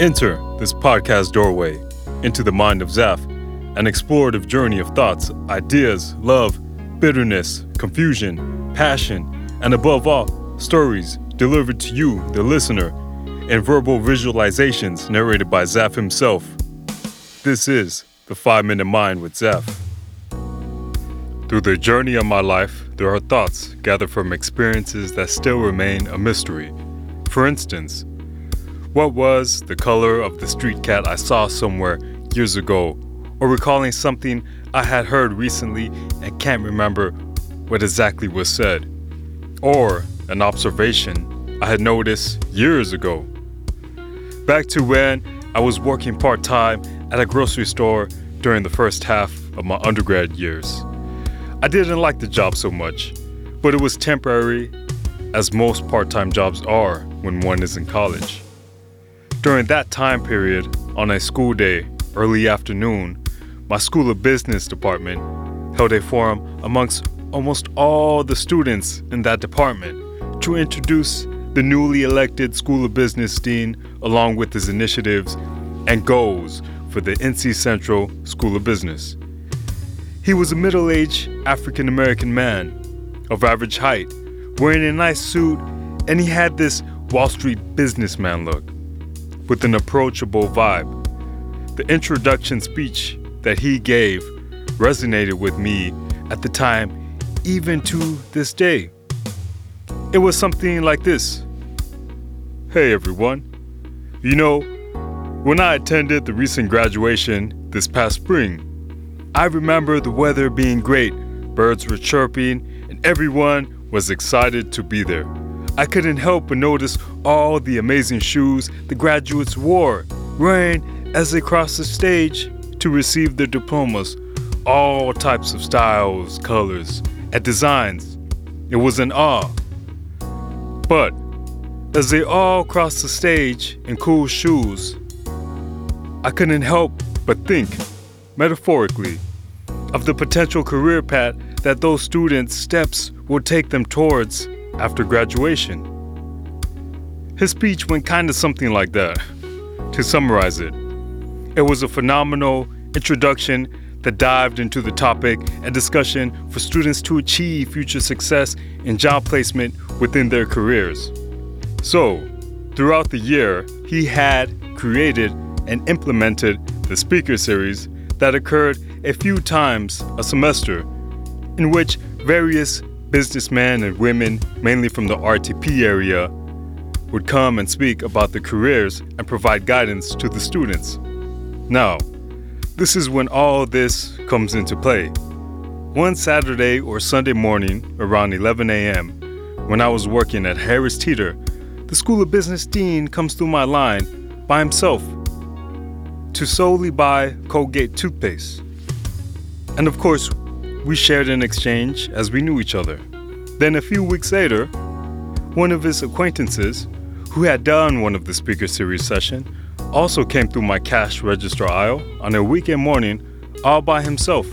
Enter this podcast doorway into the mind of Zaf, an explorative journey of thoughts, ideas, love, bitterness, confusion, passion, and above all, stories delivered to you, the listener, in verbal visualizations narrated by Zaf himself. This is the 5 Minute Mind with Zaf. Through the journey of my life, there are thoughts gathered from experiences that still remain a mystery. For instance, what was the color of the street cat I saw somewhere years ago, or recalling something I had heard recently and can't remember what exactly was said, or an observation I had noticed years ago. Back to when I was working part time at a grocery store during the first half of my undergrad years. I didn't like the job so much, but it was temporary, as most part time jobs are when one is in college. During that time period, on a school day, early afternoon, my School of Business department held a forum amongst almost all the students in that department to introduce the newly elected School of Business Dean along with his initiatives and goals for the NC Central School of Business. He was a middle aged African American man of average height, wearing a nice suit, and he had this Wall Street businessman look with an approachable vibe. The introduction speech that he gave resonated with me at the time, even to this day. It was something like this Hey everyone, you know, when I attended the recent graduation this past spring, I remember the weather being great, birds were chirping, and everyone was excited to be there. I couldn't help but notice all the amazing shoes the graduates wore, wearing as they crossed the stage to receive their diplomas. All types of styles, colors, and designs. It was an awe. But as they all crossed the stage in cool shoes, I couldn't help but think, metaphorically, of the potential career path that those students' steps would take them towards after graduation. His speech went kind of something like that. To summarize it, it was a phenomenal introduction that dived into the topic and discussion for students to achieve future success in job placement within their careers. So, throughout the year, he had created and implemented the speaker series that occurred a few times a semester, in which various businessmen and women, mainly from the RTP area, would come and speak about their careers and provide guidance to the students. Now, this is when all this comes into play. One Saturday or Sunday morning around 11 a.m., when I was working at Harris Teeter, the School of Business Dean comes through my line by himself to solely buy Colgate toothpaste. And of course, we shared an exchange as we knew each other. Then a few weeks later, one of his acquaintances, who had done one of the speaker series session, also came through my cash register aisle on a weekend morning all by himself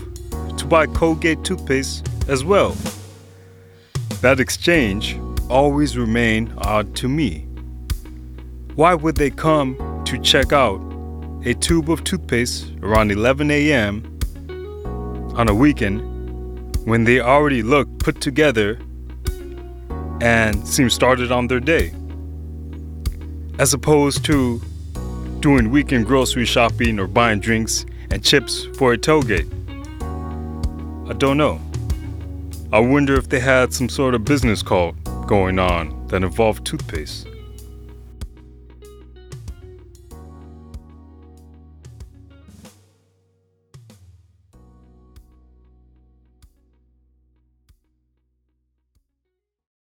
to buy Colgate toothpaste as well. That exchange always remained odd to me. Why would they come to check out a tube of toothpaste around 11 a.m. on a weekend when they already look put together and seem started on their day? As opposed to doing weekend grocery shopping or buying drinks and chips for a tailgate. I don't know. I wonder if they had some sort of business call going on that involved toothpaste.